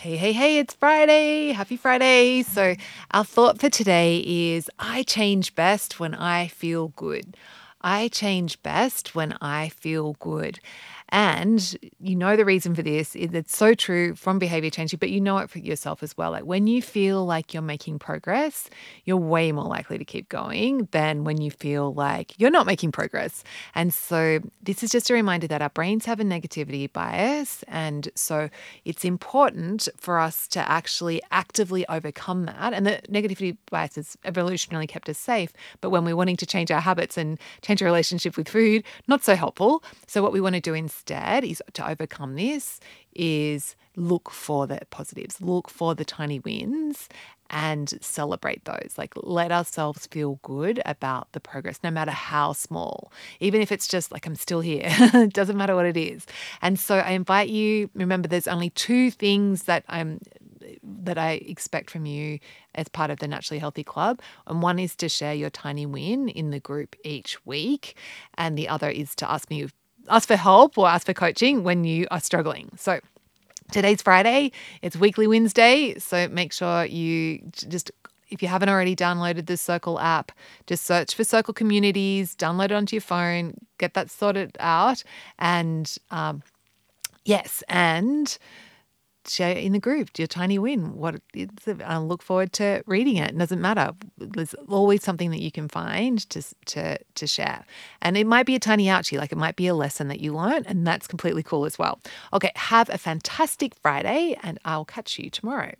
Hey, hey, hey, it's Friday. Happy Friday. So, our thought for today is I change best when I feel good. I change best when I feel good. And you know the reason for this. It's so true from behavior changing, but you know it for yourself as well. Like when you feel like you're making progress, you're way more likely to keep going than when you feel like you're not making progress. And so this is just a reminder that our brains have a negativity bias. And so it's important for us to actually actively overcome that. And the negativity bias has evolutionarily kept us safe. But when we're wanting to change our habits and change our relationship with food, not so helpful. So what we want to do instead is to overcome this is look for the positives, look for the tiny wins and celebrate those. Like let ourselves feel good about the progress, no matter how small, even if it's just like I'm still here. it doesn't matter what it is. And so I invite you, remember there's only two things that I'm that I expect from you as part of the Naturally Healthy Club. And one is to share your tiny win in the group each week. And the other is to ask me ask for help or ask for coaching when you are struggling. So today's Friday, it's weekly Wednesday. So make sure you just if you haven't already downloaded the Circle app, just search for Circle Communities, download it onto your phone, get that sorted out. And um, yes, and share in the group your tiny win. What I look forward to reading it. It doesn't matter. There's always something that you can find to to to share, and it might be a tiny ouchie, like it might be a lesson that you learned, and that's completely cool as well. Okay, have a fantastic Friday, and I'll catch you tomorrow.